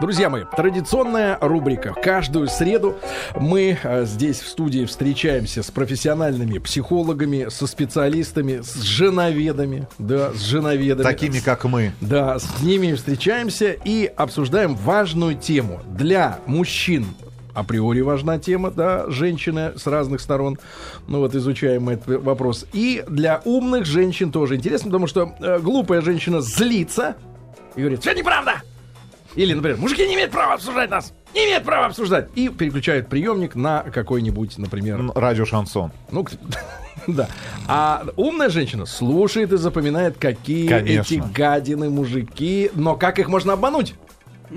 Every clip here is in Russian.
Друзья мои, традиционная рубрика. Каждую среду мы э, здесь в студии встречаемся с профессиональными психологами, со специалистами, с женоведами, да, с женоведами. Такими, как мы. Да, с ними встречаемся и обсуждаем важную тему. Для мужчин априори важна тема, да, женщины с разных сторон, ну вот изучаем этот вопрос. И для умных женщин тоже интересно, потому что э, глупая женщина злится и говорит, все неправда, или, например, мужики не имеют права обсуждать нас. Не имеют права обсуждать. И переключают приемник на какой-нибудь, например... Радио Шансон. Ну, да. А умная женщина слушает и запоминает, какие Конечно. эти гадины мужики, но как их можно обмануть?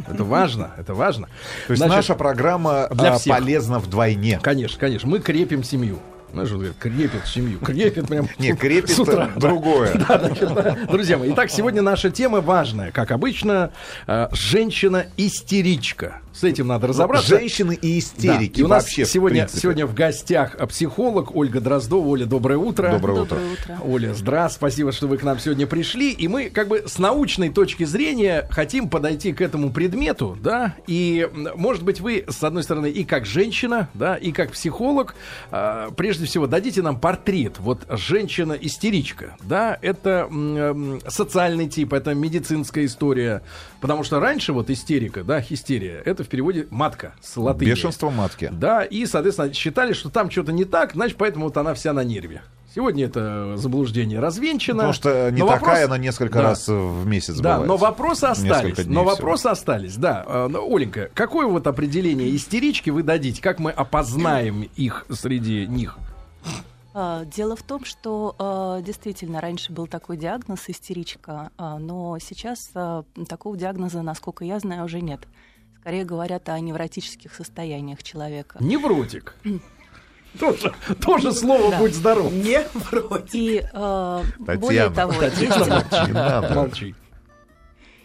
Это важно, это важно. То есть Значит, наша программа для а, всех. полезна вдвойне. Конечно, конечно. Мы крепим семью. Знаешь, вот крепит семью. Крепит прям Не, крепит с утра. другое. Да, значит, друзья мои, итак, сегодня наша тема важная. Как обычно, э, женщина-истеричка. С этим надо разобраться. Женщины и истерики да. И у нас вообще, сегодня, в сегодня в гостях психолог Ольга Дроздова. Оля, доброе утро. Доброе утро. Доброе утро. Оля, здравствуйте. Спасибо, что вы к нам сегодня пришли. И мы как бы с научной точки зрения хотим подойти к этому предмету, да, и, может быть, вы, с одной стороны, и как женщина, да, и как психолог, э, прежде всего, дадите нам портрет. Вот женщина-истеричка, да, это э, социальный тип, это медицинская история. Потому что раньше вот истерика, да, хистерия, это в переводе матка с латыни. Бешенство матки. Да, и, соответственно, считали, что там что-то не так, значит, поэтому вот она вся на нерве. Сегодня это заблуждение развенчано. Потому что не но такая, вопрос... она несколько да. раз в месяц Да, бывает. но вопросы остались. Но вопросы всего. остались, да. А, Оленька, какое вот определение истерички вы дадите? Как мы опознаем их среди них? А, дело в том, что а, действительно раньше был такой диагноз истеричка, но сейчас такого диагноза, насколько я знаю, уже нет. Скорее говорят о невротических состояниях человека. Невротик. Тоже, тоже слово да. «будь здоров». Невротик. И э, более того, есть, молчи.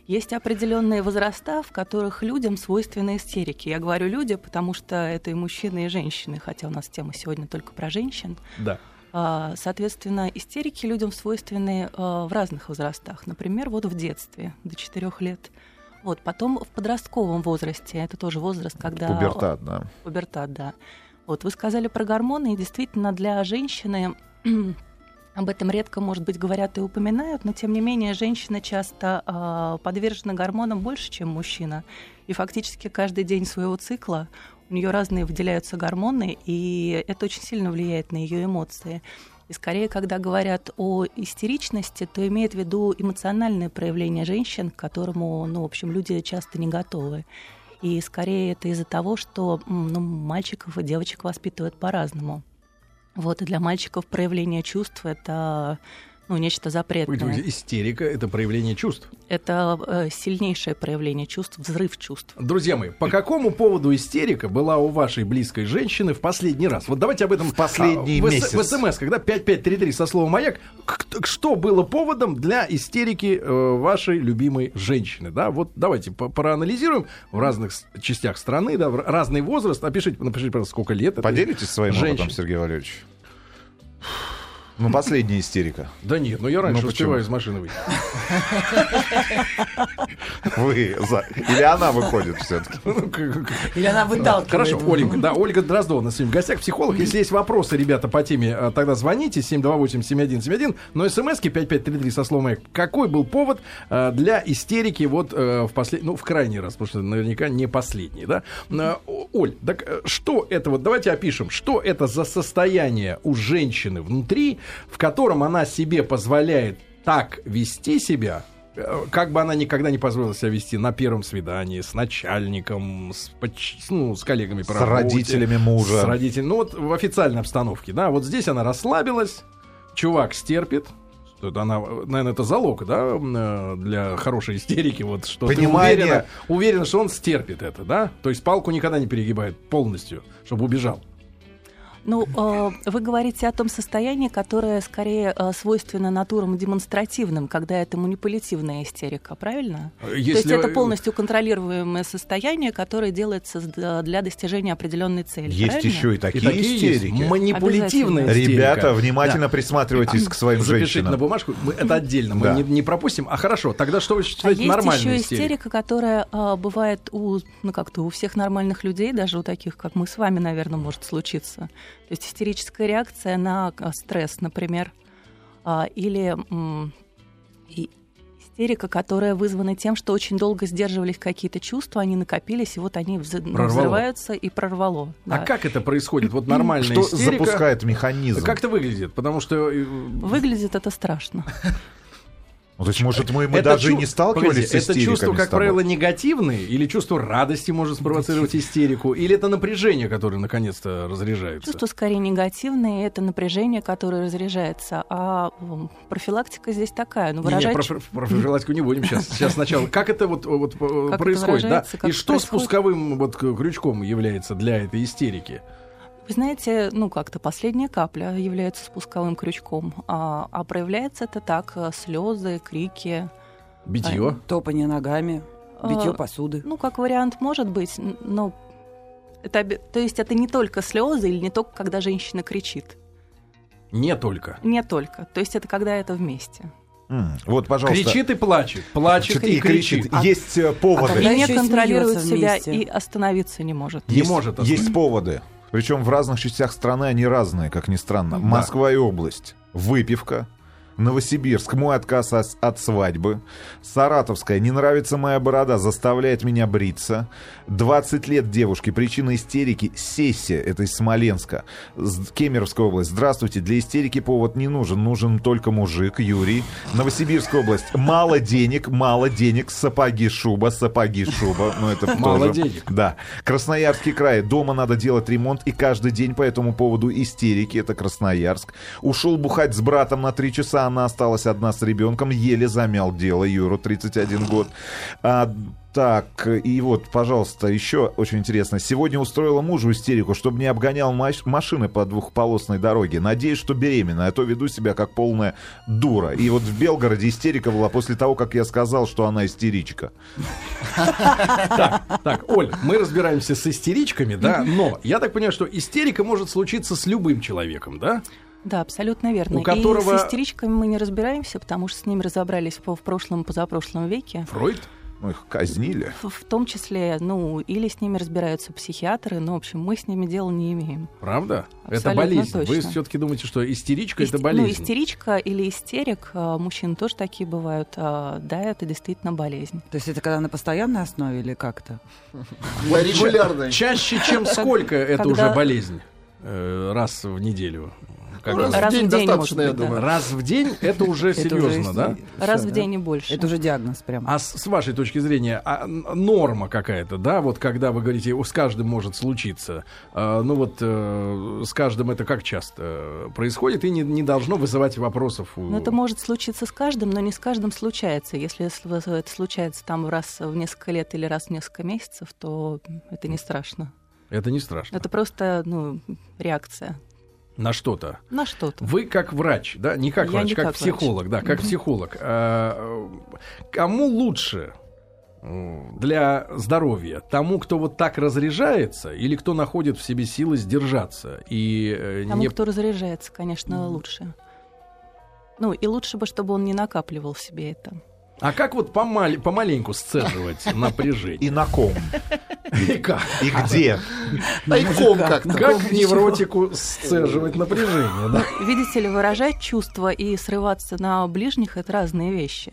есть определенные возраста, в которых людям свойственны истерики. Я говорю люди, потому что это и мужчины, и женщины, хотя у нас тема сегодня только про женщин. Да. А, соответственно, истерики людям свойственны а, в разных возрастах. Например, вот в детстве, до 4 лет – вот, потом в подростковом возрасте, это тоже возраст, когда... Пубертат, да. Пубертат, да. Вот, вы сказали про гормоны, и действительно для женщины об этом редко, может быть, говорят и упоминают, но тем не менее женщина часто э, подвержена гормонам больше, чем мужчина. И фактически каждый день своего цикла у нее разные выделяются гормоны, и это очень сильно влияет на ее эмоции. И скорее, когда говорят о истеричности, то имеет в виду эмоциональное проявление женщин, к которому, ну, в общем, люди часто не готовы. И скорее это из-за того, что ну, мальчиков и девочек воспитывают по-разному. Вот, и для мальчиков проявление чувств — это ну, нечто запретное. Погодите, истерика — это проявление чувств? Это э, сильнейшее проявление чувств, взрыв чувств. Друзья мои, по какому поводу истерика была у вашей близкой женщины в последний раз? Вот давайте об этом в последний а, месяц. В СМС, когда 5533 со словом «Маяк», что было поводом для истерики э, вашей любимой женщины? Да, вот давайте проанализируем в разных частях страны, да, в разный возраст. Опишите, напишите, пожалуйста, сколько лет. Поделитесь своим женщин. опытом, Сергей Валерьевич. Ну, последняя истерика. Да нет, ну я раньше ну, успеваю из машины выйти. Вы за... Или она выходит все-таки. Ну, Или она выталкивает. Хорошо, Оленька, да, Ольга Дроздова на своем гостях, психолог. Если есть вопросы, ребята, по теме, а, тогда звоните 728-7171. Но смски 5533 со словом Какой был повод а, для истерики вот э, в последний, ну, в крайний раз, потому что наверняка не последний, да? А, Оль, так э, что это вот, давайте опишем, что это за состояние у женщины внутри, в котором она себе позволяет так вести себя, э, как бы она никогда не позволила себя вести на первом свидании с начальником, с, ну, с коллегами по с работе. С родителями мужа. С родителями. Ну, вот в официальной обстановке, да. Вот здесь она расслабилась, чувак стерпит, это она, наверное, это залог, да, э, для хорошей истерики, вот что Понимание. ты уверена, уверена, что он стерпит это, да? То есть палку никогда не перегибает полностью, чтобы убежал. Ну, э, вы говорите о том состоянии, которое скорее э, свойственно натурам демонстративным, когда это манипулятивная истерика, правильно? Если... То есть это полностью контролируемое состояние, которое делается для достижения определенной цели. Есть правильно? еще и такие, и такие истерики. Есть. Манипулятивная истерика. Ребята, внимательно да. присматривайтесь к своим Запишите женщинам. на бумажку, это отдельно, мы да. не, не пропустим. А хорошо, тогда что вы считаете а нормальной есть еще истерика, которая а, бывает у, ну как-то у всех нормальных людей, даже у таких, как мы с вами, наверное, может случиться. То есть истерическая реакция на а, стресс, например, а, или истерика, которая вызвана тем, что очень долго сдерживались какие-то чувства, они накопились, и вот они прорвало. взрываются и прорвало. А да. как это происходит? Вот нормальная что истерика... запускает механизм? Как это выглядит? Потому что... Э, выглядит это страшно. Ну, то есть, может, мы, мы даже чу... не сталкивались Погоди, с Это чувство, как правило, негативное? Или чувство радости может спровоцировать истерику? Или это напряжение, которое наконец-то разряжается? Чувство скорее негативное, это напряжение, которое разряжается. А профилактика здесь такая. Ну, выражать... не, не, про, про профилактику не будем сейчас. Сейчас сначала. Как это вот, вот как происходит? Это да? И что происходит? спусковым вот крючком является для этой истерики? Вы знаете, ну как-то последняя капля является спусковым крючком, а, а проявляется это так: э, слезы, крики, битье, а, топание ногами, битье а, посуды. Ну как вариант может быть, но это, то есть это не только слезы или не только когда женщина кричит. Не только. Не только. То есть это когда это вместе. Вот, пожалуйста. Кричит и плачет. Плачет и, и кричит. А, есть э, поводы. А не контролирует себя и остановиться не может. Есть, не может остановиться. Есть поводы. Причем в разных частях страны они разные, как ни странно. Да. Москва и область. Выпивка, Новосибирск. Мой отказ от свадьбы. Саратовская. Не нравится моя борода. Заставляет меня бриться. 20 лет девушке. Причина истерики. Сессия. Это из Смоленска. Кемеровская область. Здравствуйте. Для истерики повод не нужен. Нужен только мужик. Юрий. Новосибирская область. Мало денег. Мало денег. Сапоги, шуба. Сапоги, шуба. Ну, это Мало денег. Да. Красноярский край. Дома надо делать ремонт. И каждый день по этому поводу истерики. Это Красноярск. Ушел бухать с братом на 3 часа она осталась одна с ребенком, еле замял дело, Юру, 31 год. А, так, и вот, пожалуйста, еще очень интересно. Сегодня устроила мужу истерику, чтобы не обгонял маш- машины по двухполосной дороге. Надеюсь, что беременна, а то веду себя как полная дура. И вот в Белгороде истерика была после того, как я сказал, что она истеричка. Так, так, Оль, мы разбираемся с истеричками, да, но я так понимаю, что истерика может случиться с любым человеком, да? Да, абсолютно верно. У которого... И с истеричками мы не разбираемся, потому что с ними разобрались в прошлом, позапрошлом веке. Фройд? Мы их казнили. В, в том числе, ну, или с ними разбираются психиатры, но, в общем, мы с ними дела не имеем. Правда? Абсолютно это болезнь. Точно. Вы все-таки думаете, что истеричка Ист... это болезнь? Ну, истеричка или истерик, а, мужчин тоже такие бывают. А, да, это действительно болезнь. То есть это когда на постоянной основе или как-то? Регулярно. Чаще, чем сколько это уже болезнь? Э, раз в неделю. Как раз, раз в день, в день достаточно, я думаю. Раз в день это уже серьезно, да? Раз в день и больше. Это уже диагноз прям. А с, вашей точки зрения, а норма какая-то, да, вот когда вы говорите, с каждым может случиться, а, ну вот э, с каждым это как часто происходит и не, не должно вызывать вопросов? Ну это может случиться с каждым, но не с каждым случается. Если это случается там раз в несколько лет или раз в несколько месяцев, то это не страшно. Это не страшно. Это просто ну, реакция. На что-то. На что-то. Вы как врач, да, не как Я врач, не как, как психолог, врач. да, как mm-hmm. психолог. А, кому лучше для здоровья? Тому, кто вот так разряжается, или кто находит в себе силы сдержаться и э, Тому, не... кто разряжается, конечно, mm-hmm. лучше. Ну и лучше бы, чтобы он не накапливал в себе это. А как вот помаль, помаленьку сцеживать напряжение? И на ком? И как? И где? Тайком как-то. Как невротику сцеживать напряжение, да? Видите ли, выражать чувства и срываться на ближних — это разные вещи.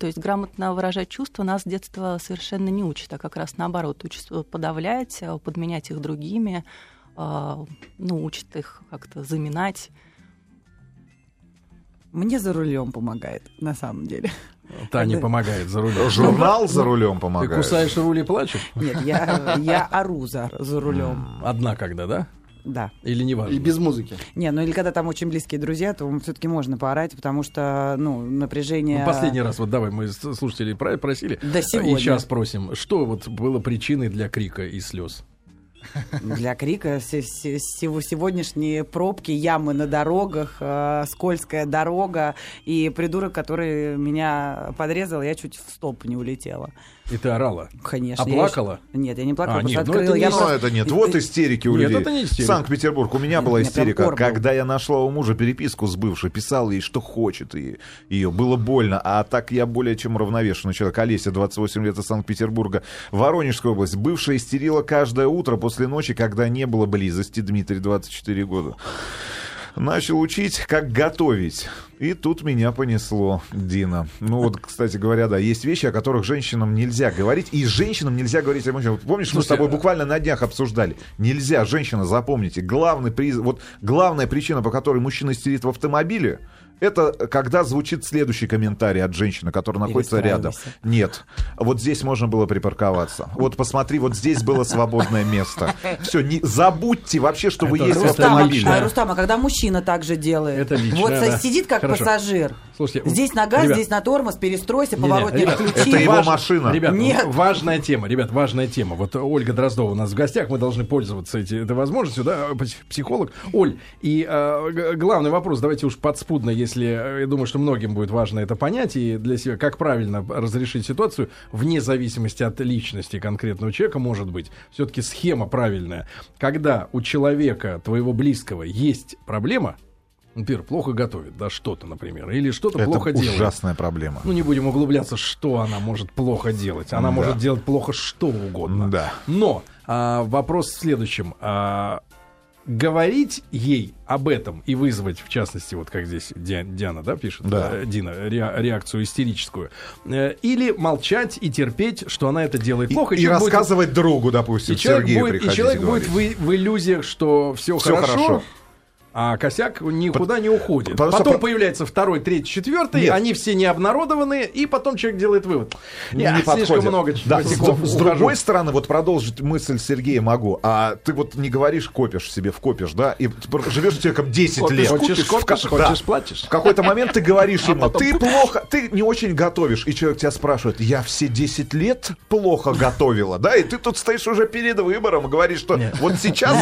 То есть грамотно выражать чувства нас с детства совершенно не учат, а как раз наоборот, учат подавлять, подменять их другими, а, ну, учат их как-то заминать. Мне за рулем помогает, на самом деле. Таня помогает за рулем. Журнал за рулем помогает. Ты кусаешь руль и плачешь? Нет, я, я ору за, за рулем. Одна когда, да? Да. Или не важно? И без музыки. Не, ну или когда там очень близкие друзья, то все-таки можно поорать, потому что, ну, напряжение... Ну, последний раз, вот давай, мы слушатели просили. Да сегодня. И сейчас просим. Что вот было причиной для крика и слез? Для крика сегодняшние пробки, ямы на дорогах, э, скользкая дорога и придурок, который меня подрезал, я чуть в стоп не улетела. И ты орала? Конечно. А плакала? Я... Нет, я не плакала, а, нет, открыла. Ну, это, я не, просто... это нет. Вот истерики у нет, людей. это не истерика. Санкт-Петербург. У меня была истерика. Когда я нашла у мужа переписку с бывшей, писал ей, что хочет и ее. Было больно. А так я более чем равновешенный человек. Олеся, 28 лет из Санкт-Петербурга. Воронежская область. Бывшая истерила каждое утро после ночи, когда не было близости. Дмитрий, 24 года. Начал учить, как готовить. И тут меня понесло, Дина. Ну вот, кстати говоря, да, есть вещи, о которых женщинам нельзя говорить. И женщинам нельзя говорить о мужчинах. Помнишь, мы с тобой буквально на днях обсуждали. Нельзя, женщина, запомните, главный приз... вот главная причина, по которой мужчина истерит в автомобиле, это когда звучит следующий комментарий от женщины, которая находится рядом. Нет. Вот здесь можно было припарковаться. Вот посмотри, вот здесь было свободное место. Все, не забудьте вообще, что вы есть в Рустам, а- автомобиле. Рустам, а когда мужчина так же делает? Это личное, Вот да. сидит как Хорошо. пассажир. Слушайте, здесь на газ, ребят. здесь на тормоз, перестройся, Не-не, поворотник ребят, включи. это его Важ- машина. Ребят, Нет. в- важная тема, ребят, важная тема. Вот Ольга Дроздова у нас в гостях, мы должны пользоваться эти, этой возможностью, да, пс- психолог. Оль, и э, главный вопрос, давайте уж подспудно, если, э, я думаю, что многим будет важно это понять, и для себя, как правильно разрешить ситуацию, вне зависимости от личности конкретного человека, может быть, все-таки схема правильная. Когда у человека, твоего близкого, есть проблема, например, плохо готовит, да, что-то, например, или что-то Это плохо делает. ужасная проблема. Ну, не будем углубляться, что она может плохо делать. Она Да. может делать плохо что угодно. Да. Но а, вопрос в следующем. А, говорить ей об этом и вызвать, в частности, вот как здесь Ди- Диана, да, пишет, Да. э, Дина, ре- реакцию истерическую, э, или молчать и терпеть, что она это делает И, плохо. и будет- рассказывать другу, допустим, и человек Сергею будет, и человек и будет в, в иллюзиях, что все, Всё хорошо, хорошо. А косяк никуда не уходит. потому что потом про- появляется второй, третий, четвертый, Нет. они все не обнародованы, и потом человек делает вывод. не, не слишком подходит. много Да, с, с другой стороны, вот продолжить мысль Сергея могу. А ты вот не говоришь, копишь себе, вкопишь, да, и ты живешь с человеком 10 Копишь, лет. хочешь, В ка- копишь, да. хочешь, платишь. В какой-то момент ты говоришь А ему, ты плохо, ты не очень готовишь. И человек тебя спрашивает, я все 10 лет плохо готовила, да? И ты тут стоишь уже перед выбором и говоришь, что вот сейчас.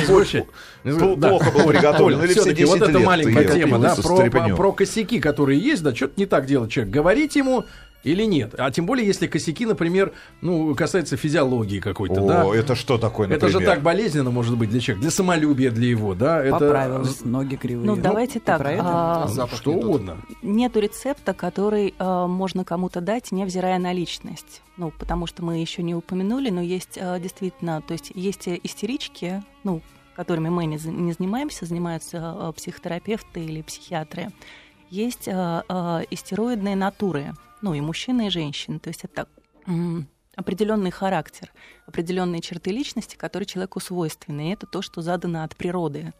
Да. плохо было приготовлено. Или все Всё-таки 10 вот эта лет маленькая тема, да, про, стряпнём. про косяки, которые есть, да, что-то не так делает человек. Говорить ему или нет. А тем более, если косяки, например, ну, касаются физиологии какой-то, О, да. это что такое, Это например? же так болезненно может быть для человека, для самолюбия, для его, да. Это Поправилась, ноги кривые. Ну, давайте ты так. про это? а, Запах что не угодно. Нету рецепта, который э, можно кому-то дать, невзирая на личность. Ну, потому что мы еще не упомянули, но есть э, действительно, то есть есть э, истерички, ну, которыми мы не, не занимаемся, занимаются э, психотерапевты или психиатры. Есть э, истероидные натуры, ну, и мужчины, и женщины. То есть это определенный характер, определенные черты личности, которые человеку свойственны. И это то, что задано от природы.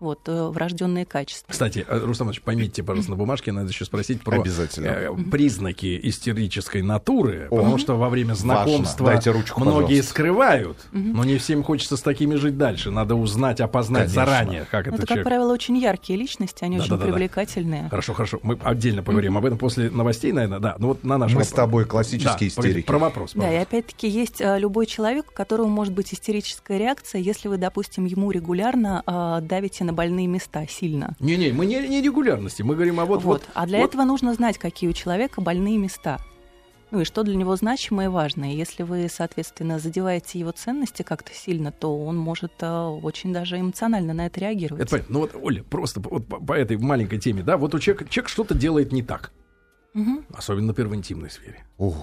Вот, э, врожденные качества. Кстати, э, Рустам Иванович, пометьте, пожалуйста, на бумажке, надо еще спросить про Обязательно. э, признаки истерической натуры, О, потому что во время знакомства Дайте ручку, многие пожалуйста. скрывают, но не всем хочется с такими жить дальше. Надо узнать, опознать Конечно. заранее, как Ну, это это, как человек. правило, очень яркие личности, они очень Да-да-да-да. привлекательные. Хорошо, хорошо. Мы отдельно поговорим об этом после новостей, наверное. Да, ну вот на наш Мы вопрос. с тобой классические Да, истерики. Про вопрос. Да, и пожалуйста. опять-таки есть любой человек, у которого может быть истерическая реакция, если вы, допустим, ему регулярно э, давите на больные места сильно. Не-не, мы не, не регулярности, мы говорим о вот... Вот. А для вот- этого нужно знать, какие у человека больные места. Ну и что для него значимо и важно. И если вы, соответственно, задеваете его ценности как-то сильно, то он может э, очень даже эмоционально на это реагировать. Это понятно. Ну вот, Оля, просто вот по, по этой маленькой теме, да, вот у человека, человек что-то делает не так. Мгм. Особенно, например, в интимной сфере. Ух.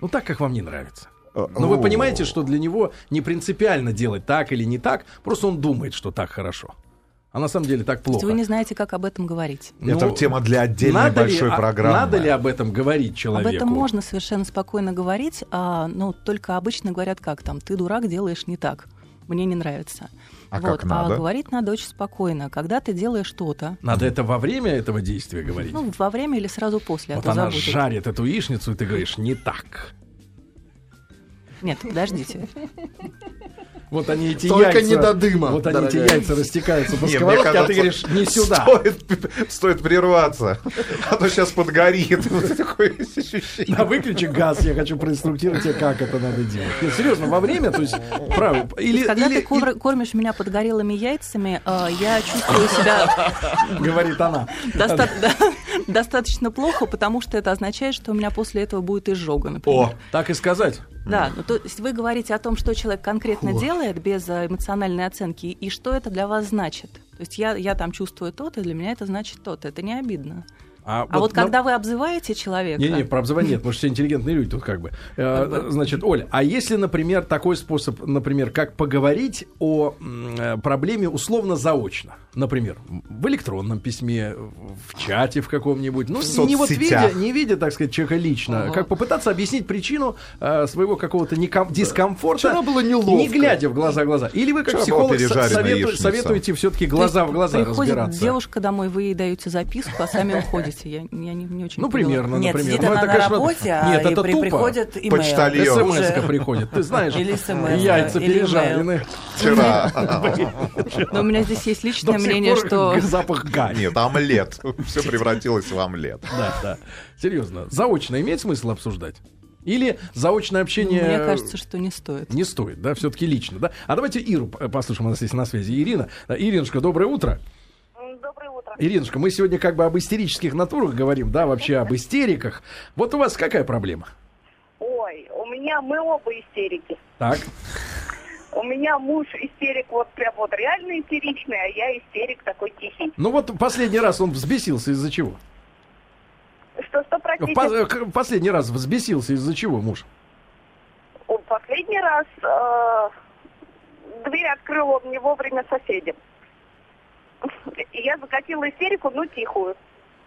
Ну так, как вам не нравится. Э, Но вы понимаете, что для него не принципиально делать так или не так, просто он думает, что так хорошо. А на самом деле так То есть плохо. вы не знаете, как об этом говорить. Это Ну, тема для отдельной надо ли, большой а- программы. Надо ли об этом говорить человеку? Об этом можно совершенно спокойно говорить, а, но только обычно говорят как там, ты дурак, делаешь не так. Мне не нравится. А вот. как надо? А говорить надо очень спокойно. Когда ты делаешь что-то, Надо это во время этого действия говорить. ну, во время или сразу после, а вот то она забудет. жарит эту яичницу, и ты говоришь, не так. Нет, подождите. Вот они эти Только яйца. не до дыма, Вот они эти яйца растекаются по сковородке, а ты говоришь, не сюда. Стоит, стоит прерваться. А то сейчас подгорит. Вот такое есть ощущение. Да, выключи газ, я хочу проинструктировать тебя, как это надо делать. Нет, серьезно, во время, то есть, правда, или, Когда или- ты кор- кормишь меня подгорелыми яйцами, э, я чувствую себя или- говорит она. доста- да, достаточно плохо, потому что это означает, что у меня после этого будет изжога, например. О, Так и сказать. Да, ну, то есть вы говорите о том, что человек конкретно делает без э, эмоциональной оценки и что это для вас значит. То есть я, я там чувствую то-то, для меня это значит то-то. Это не обидно. А вот, нам- когда вы обзываете человека... Не-не, про обзывание нет, потому что все интеллигентные люди тут как бы. Э, Значит, Оль, а если, например, такой способ, например, как поговорить о э, проблеме условно-заочно? Например, в электронном письме, в чате в каком-нибудь. Ну, В не вот видя, не видя, так сказать, человека лично. Как попытаться объяснить причину э, своего какого-то дискомфорта. Вчера было неловко. Не глядя в глаза в глаза. Или вы, как Вчера психолог, была со- пережаренная совету- яичница. советуете все-таки глаза в глаза разбираться? девушка домой, вы ей даете записку, а сами уходите. Я, я не, не очень Ну, поняла. примерно, Нет, например. сидит Ну, она это, на конечно, работе, а Нет, и это при- тупо. приходит имейл. Почтальон. СМС приходит, ты знаешь, Или СМС, яйца или пережарены. вчера. Но у меня здесь есть личное мнение, что... запах гари. Нет, омлет. Все превратилось в омлет. Да, да. Серьезно, заочно имеет смысл обсуждать? Или заочное общение... Мне кажется, что не стоит. Не стоит, да, все-таки лично, да? А давайте Иру послушаем, у нас есть на связи Ирина. Иринушка, доброе утро. Иринушка, мы сегодня как бы об истерических натурах говорим, да, вообще об истериках. Вот у вас какая проблема? Ой, у меня мы оба истерики. Так, У меня муж истерик вот прям вот реально истеричный, а я истерик такой тихий. ну вот последний раз он взбесился из-за чего? Что, что, простите? э, Последний раз взбесился из-за чего муж? Последний раз э, дверь открыл он не вовремя соседям. И я закатила истерику, ну, тихую.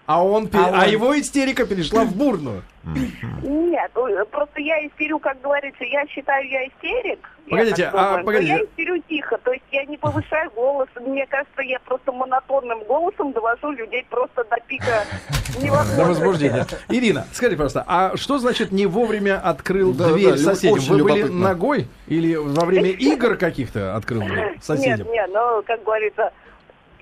А он, А а он- его истерика перешла в бурную. Нет, э, просто я истерю, как говорится, я считаю, я истерик. Я Погодите, а, думаю, но погодите. я истерю тихо, то есть я не повышаю голос. Мне кажется, я просто монотонным голосом довожу людей просто до пика До невозможности. возбуждения. Ирина, скажите, пожалуйста, а что значит не вовремя открыл Да, дверь да, соседям? Вы были ногой или во время игр каких-то открыл дверь соседям? Нет, нет, ну, как говорится,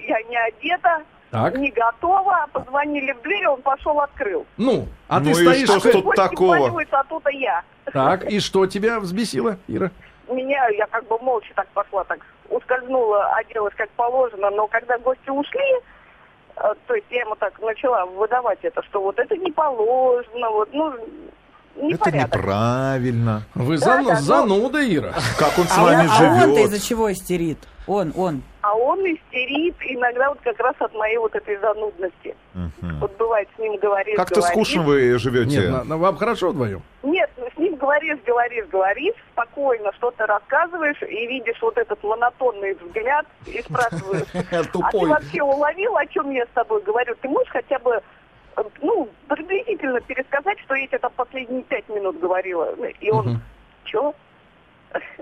я не одета, Так. не готова, позвонили в дверь, он пошел, открыл. Ну, а Ну ты и стоишь... что тут такого? а тут и я. Так, и что тебя взбесило, Ира? Меня, я как бы молча так пошла, так ускользнула, оделась как положено, но когда гости ушли, э, то есть я ему так начала выдавать это, что вот это не положено, вот, ну, Это непорядок. неправильно. Вы Да, зан- да, ну- зануда, Ира. Как он с А, он, вами а он-то живет? из-за чего истерит? Он, он. А он истерит иногда вот как раз от моей вот этой занудности. Мгм. Вот бывает с ним говоришь, Как-то говоришь. скучно вы живете. Нет, на- на- вам хорошо вдвоем? Нет, ну, с ним говоришь, говоришь, говоришь, спокойно что-то рассказываешь и видишь вот этот монотонный взгляд и спрашиваешь, а ты вообще уловил, о чем я с тобой говорю? Ты можешь хотя бы, э, ну, приблизительно пересказать, что я тебе там последние пять минут говорила? И он, Мгм. что?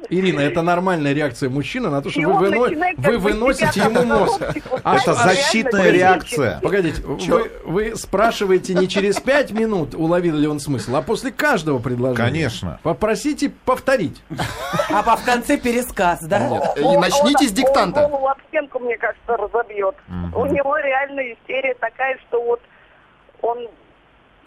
Ирина, это нормальная реакция мужчины на то, что вы, выно- вы выносите ему мозг. А Это защитная реакция. Погодите, вы, вы спрашиваете не через пять минут, уловил ли он смысл, а после каждого предложения. Конечно. Попросите повторить. А по в конце пересказ, да? И начните он- с диктанта. Он голову об стенку, мне кажется, разобьет. У него реально истерия такая, что вот он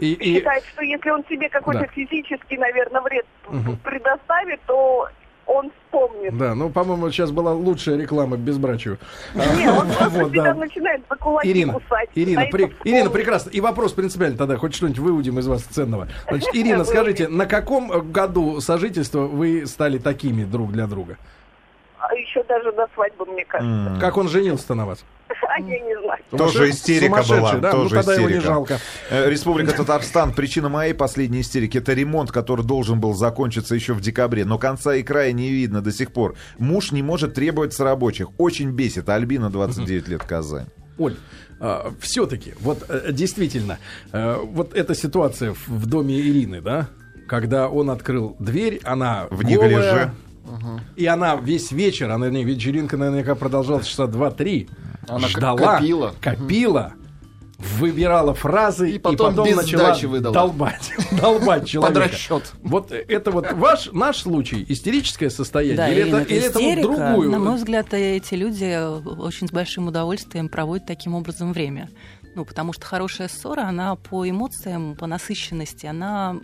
И, и- считает, что если он себе какой-то Да. физический, наверное, вред Мгм. предоставит, то он вспомнит. да, ну, по-моему, сейчас была лучшая реклама безбрачию. Не, он просто Вот, да. начинает за кулаки Ирина, кусать. Ирина, пытается при-. Ирина, прекрасно. И вопрос принципиальный тогда, хоть что-нибудь выудим из вас ценного. Значит, Ирина, скажите, на каком году сожительства вы стали такими друг для друга? А еще даже до свадьбы, мне кажется. Как он женился-то на вас? А я не знаю. Тоже истерика была, да? тоже ну, тогда его не истерика. жалко. Э, Республика Татарстан. Причина моей последней истерики это ремонт, который должен был закончиться еще в декабре, но конца и края не видно до сих пор. Муж не может требовать с рабочих. Очень бесит. Альбина, 29 лет, Казань. Оль, все-таки, вот э, действительно, э, вот эта ситуация в, в доме Ирины, да, когда он открыл дверь, она В голая, неглиже. и она весь вечер, она не вечеринка наверняка продолжалась часа два-три, Она к- ждала, копила. копила. выбирала фразы и потом, и потом начала выдала. долбать, долбать человека. Под расчет. Вот это вот ваш наш случай истерическое состояние да, или, это, или это вот другую? На мой взгляд, эти люди очень с большим удовольствием проводят таким образом время. Ну, потому что хорошая ссора, она по эмоциям, по насыщенности, она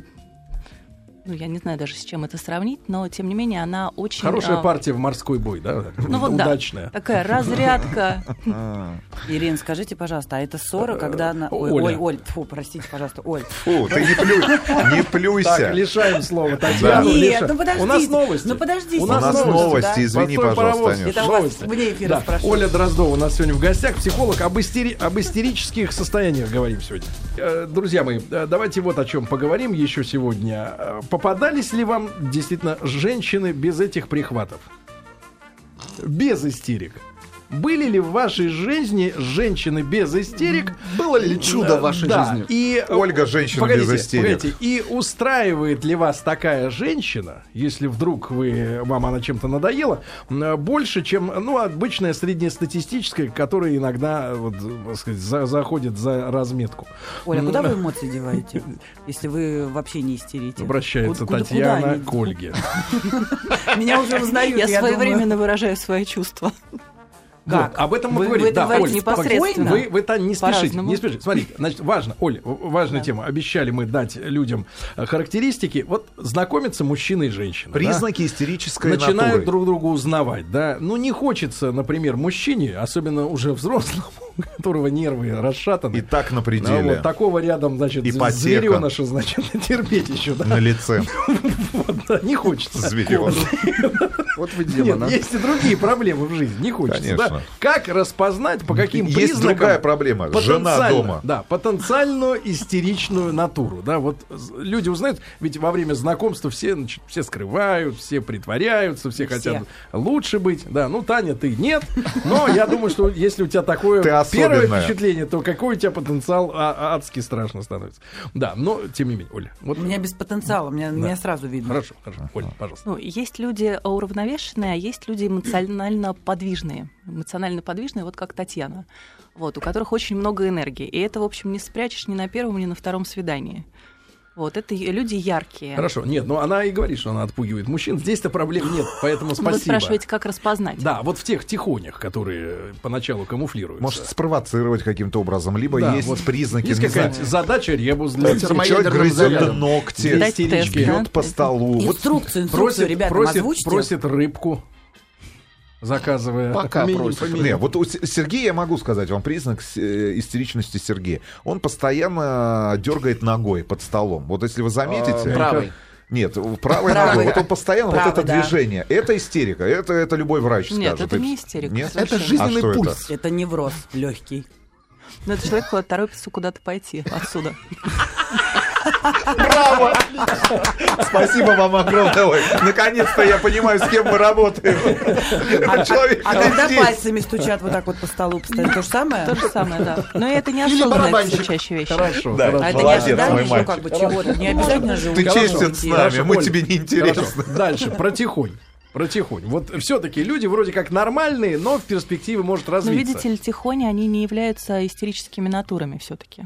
ну, я не знаю даже с чем это сравнить, но тем не менее она очень... Хорошая а... партия в морской бой, да? Ну вот Удачная. да, такая разрядка. Ирина, скажите, пожалуйста, а это ссора, когда она... Ой, ой, Оль, фу, простите, пожалуйста, Оль. Фу, ты не плюй, не плюйся. Так, лишаем слова Татьяну. Нет, ну подождите. У нас новости. Ну подождите. У нас новости, извини, пожалуйста, Это у вас вне эфира спрашиваю. Оля Дроздова у нас сегодня в гостях, психолог, об истерических состояниях говорим сегодня. Э, друзья мои, э, давайте вот о чем поговорим еще сегодня. Попадались ли вам действительно женщины без этих прихватов? Без истерик. Были ли в вашей жизни женщины без истерик? Было ли чудо в вашей да. жизни? И, Ольга женщина погодите, без истерик. Погодите, и устраивает ли вас такая женщина, если вдруг вы, вам она чем-то надоела, больше, чем ну, обычная среднестатистическая, которая иногда вот, сказать, за, заходит за разметку? Оля, куда вы эмоции деваете, если вы вообще не истерите? Обращается куда, Татьяна куда к Ольге. Меня уже узнают. Я своевременно выражаю свои чувства. Как? Вот, об этом мы вы, говорим. Вы да, Оль, непосредственно. Вы, вы там не спешите, не спешите. Смотрите, значит, важно, Оля, важная да. тема. Обещали мы дать людям э, характеристики. Вот знакомятся мужчина и женщина. Признаки да? истерической Начинают натуры. друг друга узнавать, да. Ну, не хочется, например, мужчине, особенно уже взрослому, которого нервы расшатаны. И так на пределе. Ну, вот такого рядом, значит, Ипотека. звереныша, значит, терпеть еще, да. На лице. Вот, да, не хочется. Звереныш. Вот вы демон, Нет, есть и другие проблемы в жизни, не хочется, Конечно. да. Как распознать, по каким есть признакам... Есть другая проблема, жена дома. Да, потенциальную истеричную натуру, да, вот люди узнают, ведь во время знакомства все, значит, все скрывают, все притворяются, все, все хотят лучше быть, да, ну, Таня, ты нет, но я думаю, что если у тебя такое первое впечатление, то какой у тебя потенциал а, адски страшно становится. Да, но тем не менее, Оля. Вот... У меня без потенциала, меня, да. меня сразу видно. Хорошо, хорошо. Оля, пожалуйста. Ну, есть люди уравновешенные, а есть люди эмоционально подвижные. Эмоционально подвижные, вот как Татьяна. Вот, у которых очень много энергии. И это, в общем, не спрячешь ни на первом, ни на втором свидании. Вот, это люди яркие. Хорошо, нет, но она и говорит, что она отпугивает мужчин. Здесь-то проблем нет, поэтому спасибо. Вы спрашиваете, как распознать. Да, вот в тех тихонях, которые поначалу камуфлируются. Может, спровоцировать каким-то образом, либо да, есть вот признаки. Есть какая-нибудь задача ребус для Человек грызет ногти, бьет по столу. Инструкцию, инструкцию, ребята, просит, просит рыбку заказывая. Пока просит. Не, вот у Сергея я могу сказать вам признак э, истеричности Сергея. Он постоянно дергает ногой под столом. Вот если вы заметите... А, правый. Нет, правой ногой. Вот он постоянно Правый, вот это да. движение. Это истерика. Это, это любой врач Нет, скажет. это не истерика. Нет? Это жизненный а пульс. Это? это невроз легкий. Но это человек торопится куда-то пойти отсюда. Браво! Спасибо вам огромное. Ой, наконец-то я понимаю, с кем мы работаем. А, Человек а, а когда пальцами стучат вот так вот по столу, постоянно, то же самое? То же самое, да. Но это не осознанная звучащая вещь. Хорошо, да, хорошо. А это не ожидание еще как бы чего-то. Не обязательно же Ты честен с нами, мы тебе не интересны. Дальше, протихонь. Протихонь. Вот все-таки люди вроде как нормальные, но в перспективе может развиться. Но видите ли, тихони, они не являются истерическими натурами все-таки.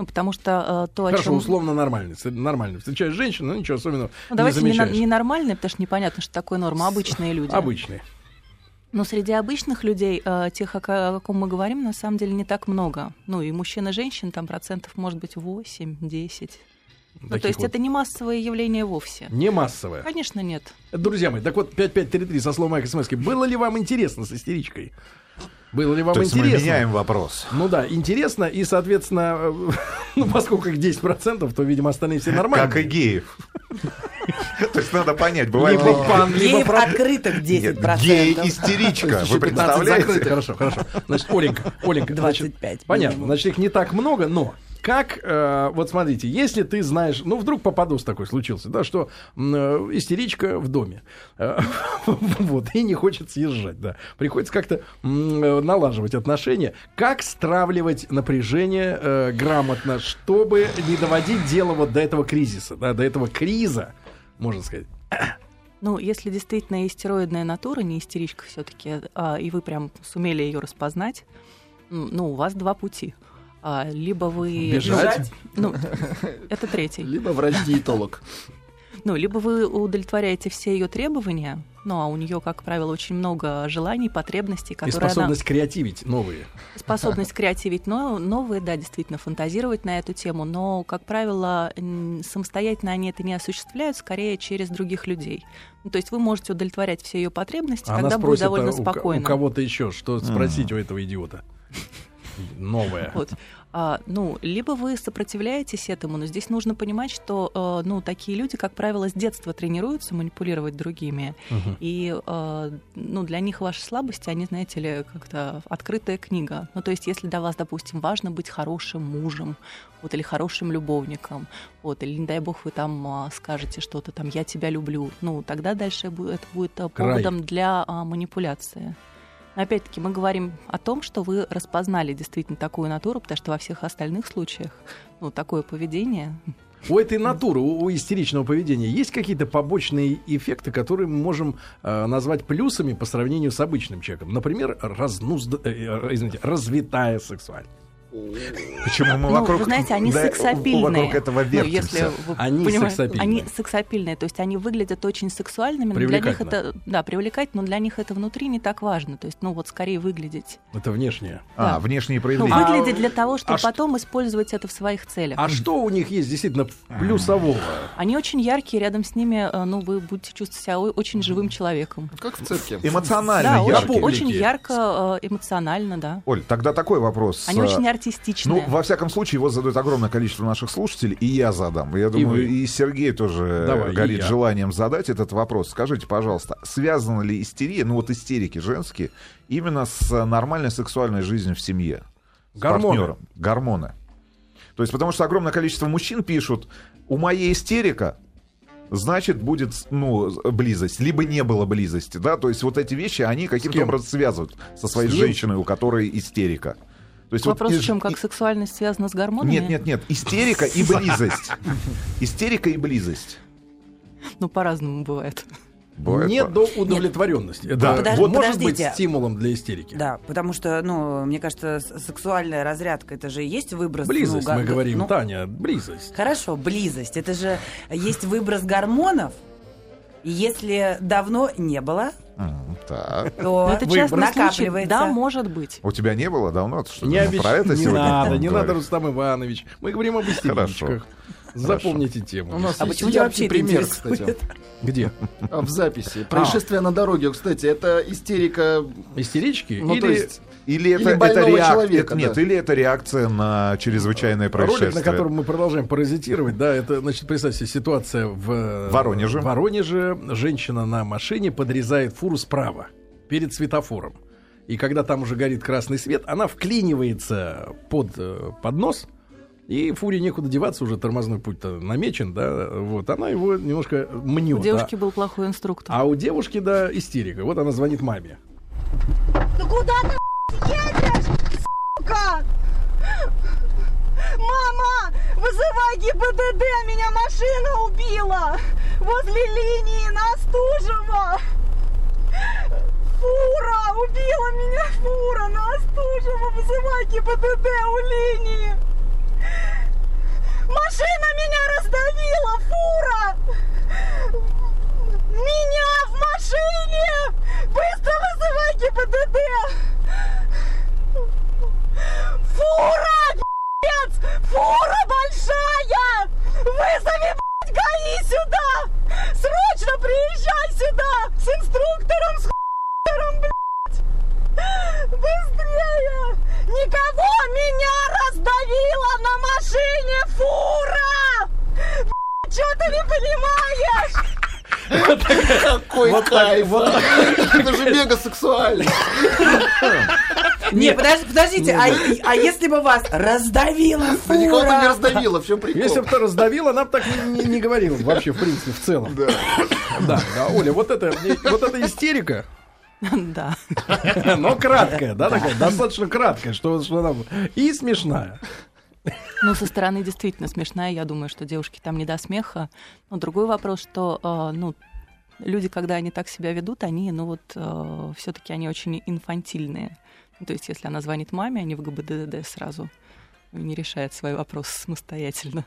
Ну, потому что э, то, Хорошо, о чем... условно нормальный. Нормально. Встречаешь женщину, ну ничего особенного ну, давайте не, замечаешь. не нормальные, потому что непонятно, что такое норма. Обычные люди. Обычные. Но среди обычных людей, э, тех, о, ком мы говорим, на самом деле не так много. Ну, и мужчин и женщин там процентов может быть 8-10. Ну, то есть вот. это не массовое явление вовсе. Не массовое? Конечно, нет. Друзья мои, так вот, 5533 со словом Майка смс Было ли вам интересно с истеричкой? Было ли вам То интересно? мы меняем вопрос. Ну да, интересно, и, соответственно, э, ну, поскольку их 10%, то, видимо, остальные все нормальные. Как и геев. То есть надо понять, бывает... Либо пан, либо открытых 10%. Гей-истеричка, вы представляете? Хорошо, хорошо. Значит, Оленька, Оленька. 25. Понятно, значит, их не так много, но как, э, вот смотрите, если ты знаешь, ну, вдруг попадос такой случился, да, что э, истеричка в доме, э, вот, и не хочет съезжать, да, приходится как-то э, налаживать отношения, как стравливать напряжение э, грамотно, чтобы не доводить дело вот до этого кризиса, да, до этого криза, можно сказать. Ну, если действительно истероидная натура, не истеричка все-таки, а, и вы прям сумели ее распознать, ну, у вас два пути – А, либо вы... Бежать? Ну, это третий. Либо врач-диетолог. Ну, либо вы удовлетворяете все ее требования, ну, а у нее, как правило, очень много желаний, потребностей, И которые способность креативить новые. она... Способность креативить но, новые, да, действительно, фантазировать на эту тему, но, как правило, самостоятельно они это не осуществляют, скорее через других людей. Ну, то есть вы можете удовлетворять все ее потребности, Она когда будет довольно а, у, спокойно. у кого-то еще, что спросить у этого идиота. Новое. Вот. А, ну, либо вы сопротивляетесь этому, но здесь нужно понимать, что э, ну, такие люди, как правило, с детства тренируются манипулировать другими. Мгм. И э, ну, для них ваши слабости, они, знаете ли, как-то открытая книга. Ну, то есть, если для вас, допустим, важно быть хорошим мужем, вот, или хорошим любовником, вот, или, не дай бог, вы там а, скажете что-то там «я тебя люблю», ну, тогда дальше это будет а, Край. поводом для а, манипуляции. Опять-таки мы говорим о том, что вы распознали действительно такую натуру, потому что во всех остальных случаях ну, такое поведение У этой натуры, у, у истеричного поведения есть какие-то побочные эффекты, которые мы можем э, назвать плюсами по сравнению с обычным человеком? Например, разнузд... э, э, извините, развитая сексуальность. Почему мы Ну, вокруг... вы знаете, они да, сексапильные. Вокруг этого Ну, вертимся. если вы Они понимаете, сексапильные. Они сексапильные, то есть они выглядят очень сексуальными, но для них это, да, привлекать, но для них это внутри не так важно. То есть, ну вот скорее выглядеть. Это внешнее. А, да. внешние Ну, проявления. выглядеть для того, чтобы а что- потом использовать это в своих целях. А что у них есть действительно плюсового? Они очень яркие, рядом с ними, э, ну, вы будете чувствовать себя очень живым человеком. Как в цирке. Эмоционально Да, яркие. очень, очень ярко, э, эмоционально, да. Оль, тогда такой вопрос. Они Э, очень Ну, во всяком случае, его задают огромное количество наших слушателей, и я задам. Я думаю, вы. и, Сергей тоже Давай, и горит желанием задать этот вопрос. Скажите, пожалуйста, связана ли истерия, ну вот истерики женские, именно с нормальной сексуальной жизнью в семье? С Гормоны. партнером? Гормоны. То есть, потому что огромное количество мужчин пишут, у моей истерика, значит, будет, ну, близость, либо не было близости, да, то есть вот эти вещи, они каким-то образом связывают со своей женщиной, у которой истерика. То есть Вопрос вот в и- чем, как сексуальность связана с гормонами? нет, нет, нет. Истерика и близость. Истерика и близость. Ну, по-разному бывает. Бывает Не по- до удовлетворенности. Это Да. Подож- вот может быть стимулом для истерики. Да, потому что, ну, мне кажется, сексуальная разрядка это же и есть выброс. ну, Близость, га- мы говорим, ну, Таня, близость. Хорошо, близость. Это же есть выброс гормонов. Если давно не было, Так. то Но это случай. накапливается. Да, может быть. У тебя не было давно? Что Не, обещ- про это не сегодня надо, не надо? Рустам Иванович. Мы говорим об истеричках. Запомните тему. У нас А почему вообще пример, кстати, Где? а, в записи. Происшествие на дороге, кстати, это истерика. Истерички? Ну, Или то есть, Или это, Или это больного реак- человека, это- Нет, да. или это реакция на чрезвычайное происшествие. ролик, на котором мы продолжаем паразитировать, да, это, значит, представьте ситуация в э, Воронеже. В Воронеже женщина на машине подрезает фуру справа, перед светофором. И когда там уже горит красный свет, она вклинивается под э, поднос, и фуре некуда деваться, уже тормозной путь-то намечен, да, вот, она его немножко мнет. У девушки был плохой инструктор. А у девушки, да, истерика. Вот она звонит маме. Ну куда ты едешь, сука? Мама, вызывай ГИБДД, меня машина убила возле линии на Остужево. Фура, убила меня фура на Остужево, вызывай ГИБДД у линии. Машина меня раздавила, фура! Меня в машине! Быстро вызывай ГИБДД! Фура, пи***ц! Фура большая! Вызови, блядь, ГАИ сюда! Срочно приезжай сюда! С инструктором, с хутором, блядь! Быстрее! Никого меня раздавила на машине фура! Чего ты не понимаешь? Какой кайф! Это же мега сексуально. Не, подожди- подождите, а, а если бы вас раздавила Да никого ты не фура? раздавила, в чем прикол? Если бы ты раздавил, она бы так не, говорила вообще, в принципе, в целом. Да. Да, да, Оля, вот это, вот эта истерика, Да. но краткая, да, такая, достаточно краткая, что, что она и смешная. Ну, со стороны действительно смешная. Я думаю, что девушки там не до смеха. Но другой вопрос, что, э, ну, люди, когда они так себя ведут, они, ну вот, все-таки они очень инфантильные. Ну, то есть, если она звонит маме, они в ГБДД сразу. не решает свои вопросы самостоятельно.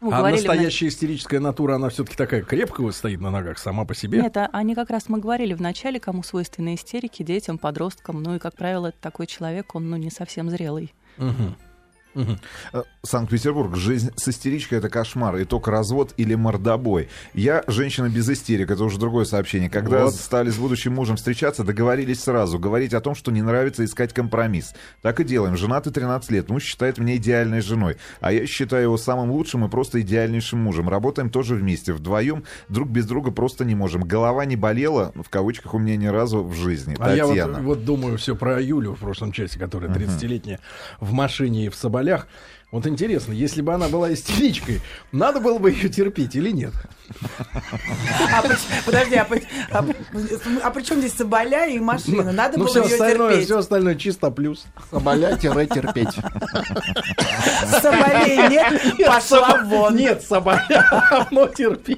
Мы а говорили в настоящая истерическая натура, она все-таки такая крепкая стоит на ногах сама по себе? Нет, а- они как раз мы говорили в начале, кому свойственны истерики, детям, подросткам. Ну и, как правило, такой человек, он ну, не совсем зрелый. Мгм. Э, Санкт-Петербург. Жизнь с истеричкой это кошмар. Итог развод или мордобой. Я женщина без истерик. Это уже другое сообщение. Когда Вот. стали с будущим мужем встречаться, договорились сразу. Говорить о том, что не нравится искать компромисс. Так и делаем. Женаты 13 лет. Муж считает меня идеальной женой. А я считаю его самым лучшим и просто идеальнейшим мужем. Работаем тоже вместе. Вдвоем друг без друга просто не можем. Голова не болела, в кавычках, у меня ни разу в жизни. А я Татьяна. вот, вот думаю все про Юлю в прошлом часе, которая 30-летняя в машине и в соболях. Вот интересно, если бы она была истеричкой, надо было бы ее терпеть или нет? А, подожди, а, а, а при чем здесь соболя и машина? Надо ну, было все ее остальное, терпеть. все остальное чисто плюс. Соболя-терпеть. Соболей нет, пошла вон. Нет, соболя, но терпи.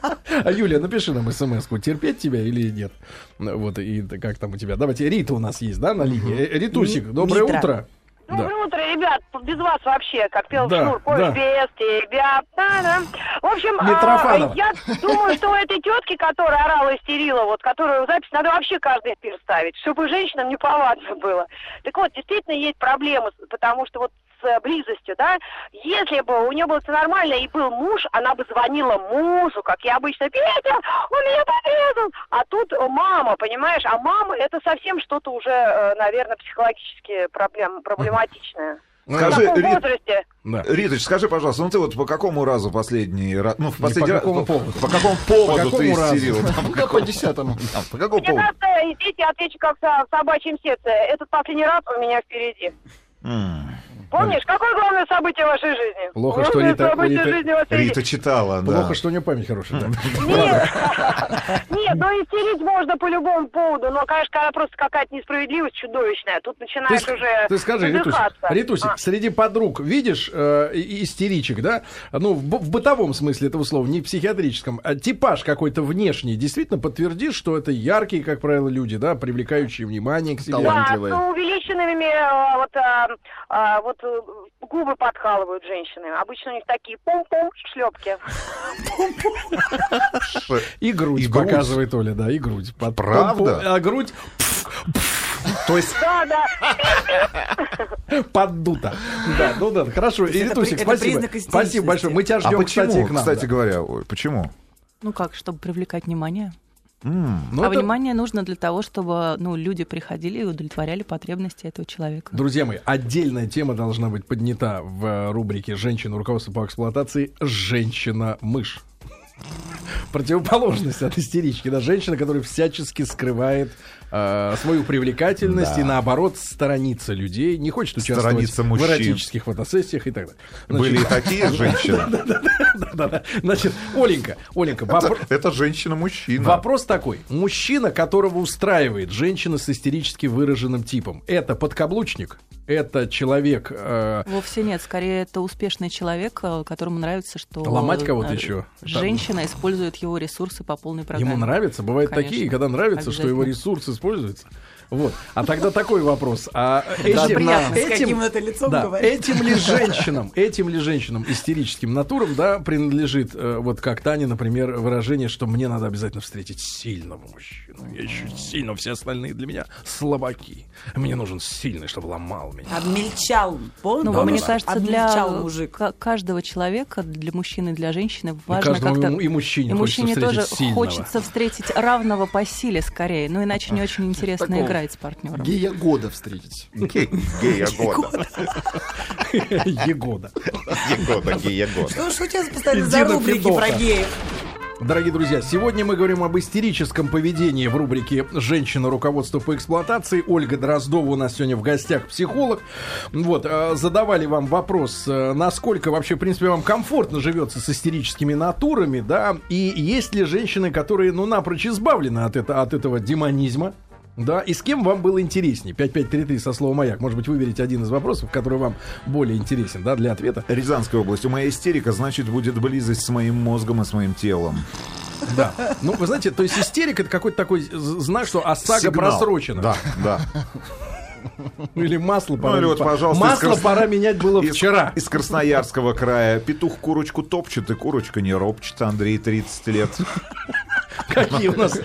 А Юлия, напиши нам смс-ку, терпеть тебя или нет. Вот, и как там у тебя. Давайте, Рита у нас есть, да, на линии? Ритусик, доброе Митра. утро. Да. Доброе утро, ребят. Без вас вообще, как пел Да, Шнур, да. «Ой, без тебя. Та-да. В общем, а, я думаю, что у этой тетки, которая орала, истерила, вот, которую запись надо вообще каждый эфир ставить, чтобы женщинам неповадно было. Так вот, действительно есть проблемы, потому что вот с э, близостью, да, если бы у нее было все нормально и был муж, она бы звонила мужу, как я обычно, Петя, он меня подрезал, а тут мама, понимаешь, а мама это совсем что-то уже, э, наверное, психологически проблем, проблематичное. В Скажи, таком Рит, возрасте. Да. Риточ, скажи, пожалуйста, ну ты вот по какому разу последний раз, ну в по последний раз, какому поводу? по какому поводу По ты какому разу? истерил? Да, по Да, по какому- десятому. да, По какому Мне поводу? я отвечу как со- в собачьем сердце. Этот последний раз у меня впереди. Помнишь, какое главное событие в вашей жизни? Плохо, что Рита- событие Рита- Рита читала, да. Плохо, что у нее память хорошая. да. Нет, нет, ну истерить можно по любому поводу, но, конечно, когда просто какая-то несправедливость чудовищная, тут ск- уже ты скажи, Ритусик, А. среди подруг видишь э, истеричек, да? Ну, в, бытовом смысле этого слова, не в психиатрическом. А типаж какой-то внешний действительно подтвердишь, что это яркие, как правило, люди, да, привлекающие внимание к себе. Да, с увеличенными э, вот, а, а, вот э, губы подкалывают женщины. Обычно у них такие пум-пум шлепки. И грудь, показывает Оля, да, и грудь. Правда? А грудь То есть Да, да. поддута. Да, ну да, хорошо. есть это Ритусик, при- это спасибо. Спасибо большое. Мы тебя А ждем, почему, кстати, к нам. кстати говоря, почему? Ну как, чтобы привлекать внимание. М. Ну, а это- внимание нужно для того, чтобы ну, люди приходили и удовлетворяли потребности этого человека. Друзья мои, отдельная тема должна быть поднята в э, рубрике «Женщина. Руководство по эксплуатации. Женщина-мышь». Противоположность от истерички, да, женщина, которая всячески скрывает э, свою привлекательность Да. и наоборот сторонится людей, не хочет участвовать в эротических фотосессиях и так далее. Значит, Были и такие женщины. Значит, Оленька, Оленька, Это, вопро- это женщина-мужчина. Вопрос такой. Мужчина, которого устраивает женщина с истерически выраженным типом, это подкаблучник? Это человек... э, Вовсе нет, скорее это успешный человек, э, которому нравится, что Ломать кого-то э, еще? женщина использует его ресурсы по полной программе. ему нравится? Бывают Конечно. такие, когда нравится, что его Обязательно. Используется. Вот. А тогда такой вопрос. А этим, приятно, с этим- каким это лицом да, этим ли женщинам, этим ли женщинам истерическим натурам, да, принадлежит, э, вот как Таня, например, выражение, что мне надо обязательно встретить сильного мужчину. Я ищу сильного, все остальные для меня слабаки. Мне нужен сильный, чтобы ломал меня. Обмельчал. Ну, мне кажется, для мужик. ка- каждого человека, для мужчины и для женщины важно как-то... и мужчине и хочется мужчине тоже сильного. хочется встретить равного по силе скорее, ну иначе не очень интересно Такого играть с партнером. Гея года встретить. Гея года. Егода. Егода, гея года. Что ж у тебя постоянно за рубрики про геев? Дорогие друзья, сегодня мы говорим об истерическом поведении в рубрике «Женщина. Руководство по эксплуатации». Ольга Дроздова у нас сегодня в гостях, психолог. Вот, э, задавали вам вопрос, э, насколько вообще, в принципе, вам комфортно живется с истерическими натурами, да, и есть ли женщины, которые, ну, напрочь избавлены от, это, от этого демонизма, да, и с кем вам было интереснее? 5533 со словом «Маяк». Может быть, выберите один из вопросов, который вам более интересен, да, для ответа. Рязанская область. У моей истерика, значит, будет близость с моим мозгом и с моим телом. Да. Ну, вы знаете, то есть истерика это какой-то такой знак, что ОСАГО Сигнал. просрочена. Да, да. Или масло Ну, пора. или вот, по- пожалуйста, масло Крас- пора менять было Из- вчера. Из Красноярского края. Петух курочку топчет, и курочка не ропчет. Андрей, 30 лет. Какие у нас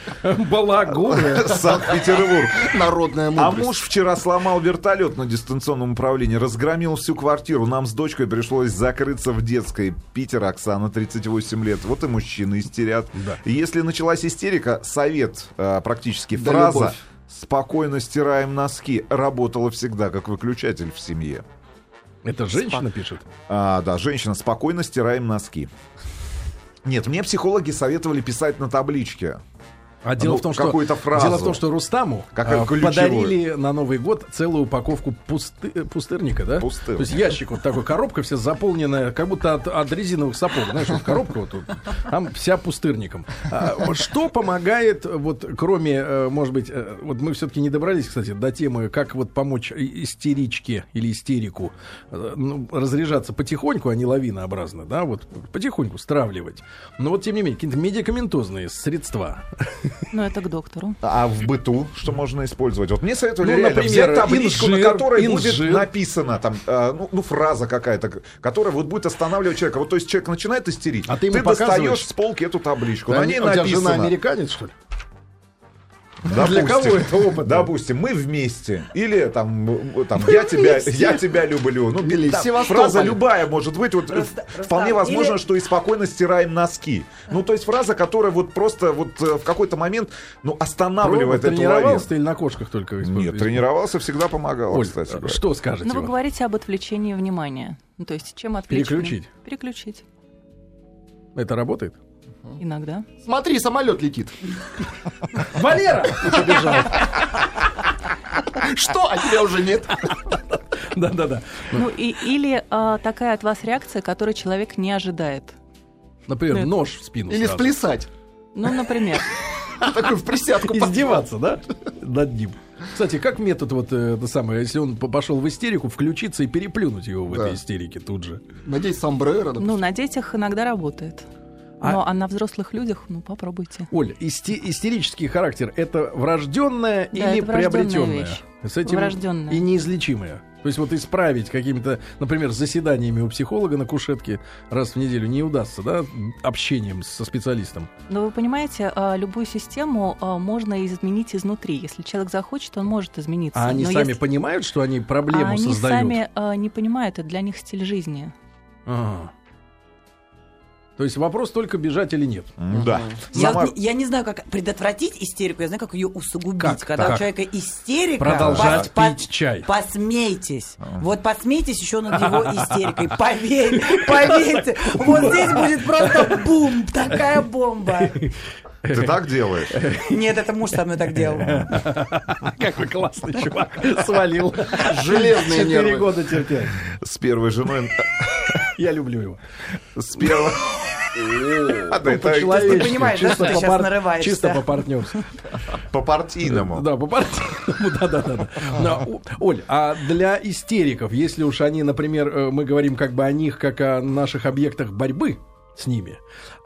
балагуры. Санкт-Петербург. Народная А мудрость. муж вчера сломал вертолет на дистанционном управлении, разгромил всю квартиру. Нам с дочкой пришлось закрыться в детской. Питер, Оксана, 38 лет. Вот и мужчины истерят. Да. Если началась истерика, совет а, практически. Да Фраза любовь. «спокойно стираем носки» работала всегда как выключатель в семье. Это женщина пишет. А, да, женщина, спокойно стираем носки. Нет, мне психологи советовали писать на табличке. А дело Ну, в том, что фразу. дело в том, что Рустаму а, подарили на Новый год целую упаковку пусты- э, пустырника, да? Пустырника. То есть ящик вот такой, коробка вся заполненная, как будто от, от резиновых сапог, знаешь, вот коробка вот тут, там вся пустырником. А, что помогает вот кроме, э, может быть, э, вот мы все-таки не добрались, кстати, до темы, как вот помочь истеричке или истерику ну, разряжаться потихоньку, а не лавинообразно, да, вот потихоньку стравливать. Но вот тем не менее какие-то медикаментозные средства. Но это к доктору. А в быту что можно использовать? Вот мне советовали Ну, реально например, взять табличку, на инжир, которой будет инжир. написано там, э, ну, ну, фраза какая-то, которая вот будет останавливать человека. Вот то есть человек начинает истерить, А ты ему достаешь с полки эту табличку, Да, на ней у тебя жена написано. американец, что ли? Допустим, Для кого это опыт? Допустим, мы вместе. Или там, там я тебя, я тебя люблю. Ну, Или да, Севастополь. фраза любая может быть. Вот Руста- вполне Рустам, возможно, или- что и спокойно стираем носки. Ну, то есть фраза, которая вот просто вот э, в какой-то момент, ну, останавливает эту лавину. тренировался ты или на кошках только? Нет, тренировался, всегда помогало, Оль, кстати. говоря. что скажете? Но вы вот? говорите об отвлечении внимания. Ну, то есть чем отвлечь? Переключить. Переключить. Это работает? Иногда. Смотри, самолет летит. Валера! Что? А тебя уже нет. Да-да-да. Ну, и, или а, такая от вас реакция, которую человек не ожидает. Например, Нет. нож в спину Или сразу. сплясать. Ну, например. Такой в присядку. Издеваться, да? Над ним. Кстати, как метод вот э, это самое, если он пошел в истерику, включиться и переплюнуть его в Да. этой истерике тут же. Надеюсь, сомбреро. допустим. Ну, на детях иногда работает. А- Но, а, на взрослых людях, ну, попробуйте. Оль, исти- истерический характер это врожденное Да, или это врожденная приобретенное? вещь. С этим Врожденная. и неизлечимое. То есть вот исправить какими-то, например, заседаниями у психолога на кушетке раз в неделю не удастся, да, общением со специалистом. Но вы понимаете, а, любую систему а, можно изменить изнутри. Если человек захочет, он может измениться. А они Но сами если- понимают, что они проблему а они создают? сами а, не понимают, это для них стиль жизни. Ага. То есть вопрос только бежать или нет. Да. Я, Сама- не- я не знаю, как предотвратить истерику, я знаю, как ее усугубить. Как? Когда Так. у человека истерика... Продолжать пос- пить чай. Посмейтесь. Вот посмейтесь еще над его истерикой. Поверь, поверьте. Вот здесь будет просто бум, такая бомба. Ты так делаешь? Нет, это муж со мной так делал. Какой классный чувак. Свалил. Железные Четыре нервы. года терпел. С первой женой... Я люблю его. С. А, да, это По-человечески, Ты понимаешь, да, что ты по пар-? Чисто по-партнерски. по-партийному. Да, по партийному, да-да-да. Оль, а для истериков, если уж они, например, э, мы говорим как бы о них, как о наших объектах борьбы с ними,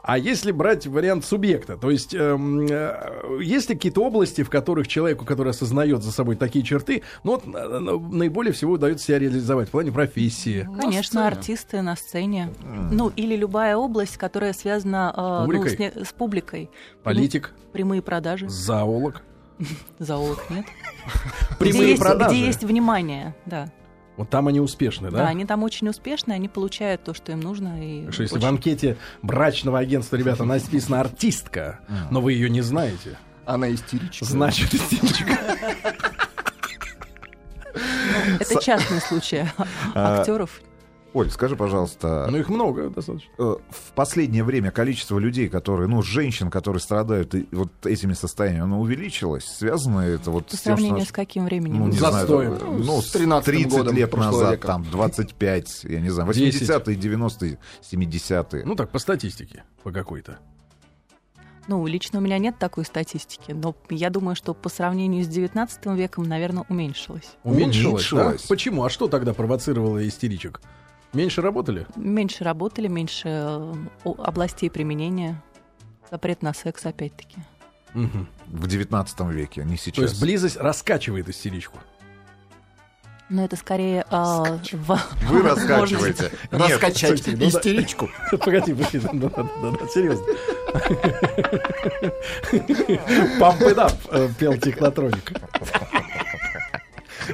а если брать вариант субъекта, то есть эм, э, есть ли какие-то области, в которых человеку, который осознает за собой такие черты, ну вот на- на- наиболее всего удается себя реализовать в плане профессии, Конечно, артисты на сцене. Ну, или любая область, которая связана э, ну, Публикой? с, не- с публикой. политик, Прямые продажи. зоолог. Зоолог нет. Прямые где, есть, продажи. где есть внимание, да. Вот там они успешны, да. да? они там очень успешны, они получают то, что им нужно. И что если в анкете брачного агентства, ребята, написано артистка, но вы ее не знаете, Она истеричка. значит истеричка. Это частный случай А, актеров. Оль, скажи, пожалуйста, Ну их много достаточно. э, в последнее время количество людей, которые, ну, женщин, которые страдают и- вот этими состояниями, оно увеличилось? Связано это вот По с тем, сравнению что... с каким временем? Ну, не Застоем. знаю, ну, С 13-м 30 годом лет назад, века. там, 25, я не знаю, 10. 80-е, 90-е, 70-е. Ну так, по статистике, по какой-то. Ну, лично у меня нет такой статистики, но я думаю, что по сравнению с 19 веком, наверное, уменьшилось. Уменьшилось, да? Уменьшилось. Почему? А что тогда провоцировало истеричек? Меньше работали? Меньше работали, меньше э, областей применения. Запрет на секс, опять-таки. Мгм. В 19 веке, не То сейчас. есть близость раскачивает истеричку. Но это скорее... а, в- Вы раскачиваете. Нет, Раскачать ну истеричку. Погоди, погоди, да, да, да, серьезно. Pump it up, э, пел технотроник.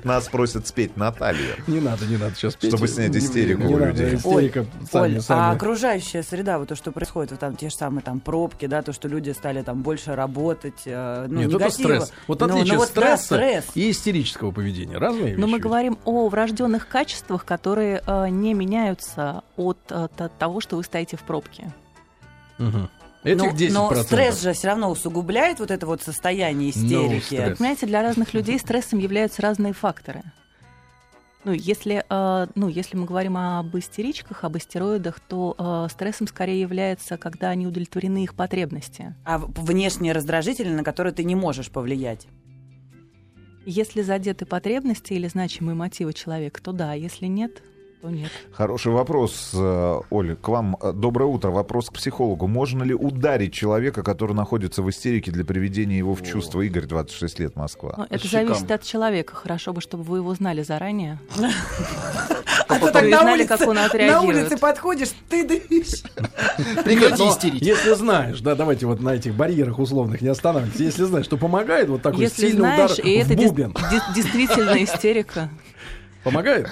Нас просят спеть Наталью. Не надо, не надо сейчас петь. Чтобы снять Не- истерику не у надо, людей. Истерика сами, Оль, а сами. окружающая среда, вот то, что происходит, вот там те же самые там пробки, да, то, что люди стали там больше работать, э, ну, Нет, это негатива. стресс. Вот Ну, отличие ну, вот да, стресса стресс. и истерического поведения. Разные вещи. Но мы говорим о врожденных качествах, которые э, не меняются от э, т- того, что вы стоите в пробке. Мгм. Этих но, 10%. но стресс же все равно усугубляет вот это вот состояние истерики. стресс. Понимаете, для разных людей стрессом являются разные факторы. Ну, если, э, ну, если мы говорим об истеричках, об истероидах, то э, стрессом скорее является, когда они удовлетворены их потребности. А внешние раздражители, на которые ты не можешь повлиять. Если задеты потребности или значимые мотивы человека, то да, если нет, то нет. Хороший вопрос, э, Оля, к вам. Э, Доброе утро. Вопрос к психологу. Можно ли ударить человека, который находится в истерике для приведения его в чувство? Игорь, 26 лет, Москва. Но это щекам. зависит от человека. Хорошо бы, чтобы вы его знали заранее. А то так на знали, улице, как он на улице подходишь, ты дышишь. Прекрати истерить. Если знаешь, да, давайте вот на этих барьерах условных не останавливайтесь. Если знаешь, что помогает вот такой сильный удар в бубен. действительно истерика. Помогает?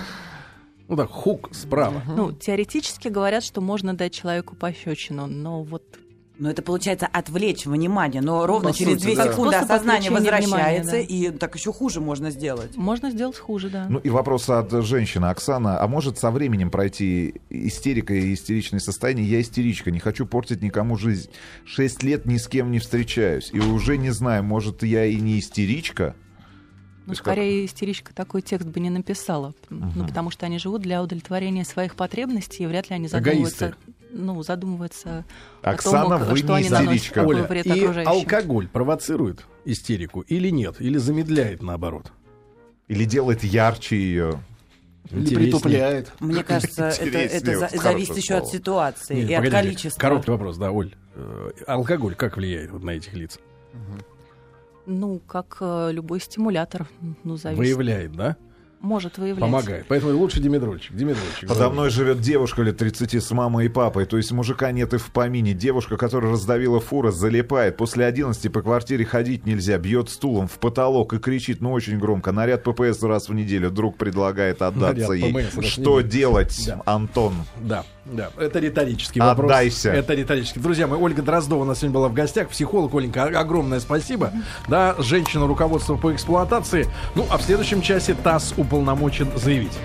Ну так, хук справа. Ну, теоретически говорят, что можно дать человеку пощечину, но вот Но это получается отвлечь внимание, но ровно по через сути, две да. секунды Способ осознание возвращается, внимания, и так еще хуже можно сделать. можно сделать хуже, да. Ну и вопрос от женщины. Оксана, а может со временем пройти истерика и истеричное состояние? Я истеричка, не хочу портить никому жизнь. Шесть лет ни с кем не встречаюсь. И уже не знаю, может я и не истеричка? Ну, скорее, истеричка такой текст бы не написала. Ну, потому что они живут для удовлетворения своих потребностей, и вряд ли они задумываются, ну, задумываются Оксана, о том, вы что не они наносят истеричка. какой Оля, вред и окружающим. алкоголь провоцирует истерику или нет? Или замедляет наоборот? Или делает ярче ее? Или притупляет. Мне кажется, это, это зависит еще от ситуации Нет, и от погодите, количества. Короткий вопрос, да, Оль. Э, Алкоголь как влияет вот на этих лиц? Ну, как э, любой стимулятор, ну, зависит. Выявляет, да? Может выявлять. Помогает. Поэтому лучше Димитрольчик. Димитрольчик. Подо мной живет девушка лет 30 с мамой и папой, то есть мужика нет и в помине. Девушка, которая раздавила фура, залипает. После 11 по квартире ходить нельзя, бьет стулом в потолок и кричит, ну очень громко. Наряд ППС раз в неделю. Друг предлагает отдаться Наряд ей. ПМС Что делать, Да. Антон? Да, да. Это риторический вопрос. Отдайся. Это риторический. Друзья мои, Ольга Дроздова у нас сегодня была в гостях. Психолог, Оленька, о- огромное спасибо. Да, женщина руководство по эксплуатации. Ну, а в следующем часе ТАСС уполномочен заявить.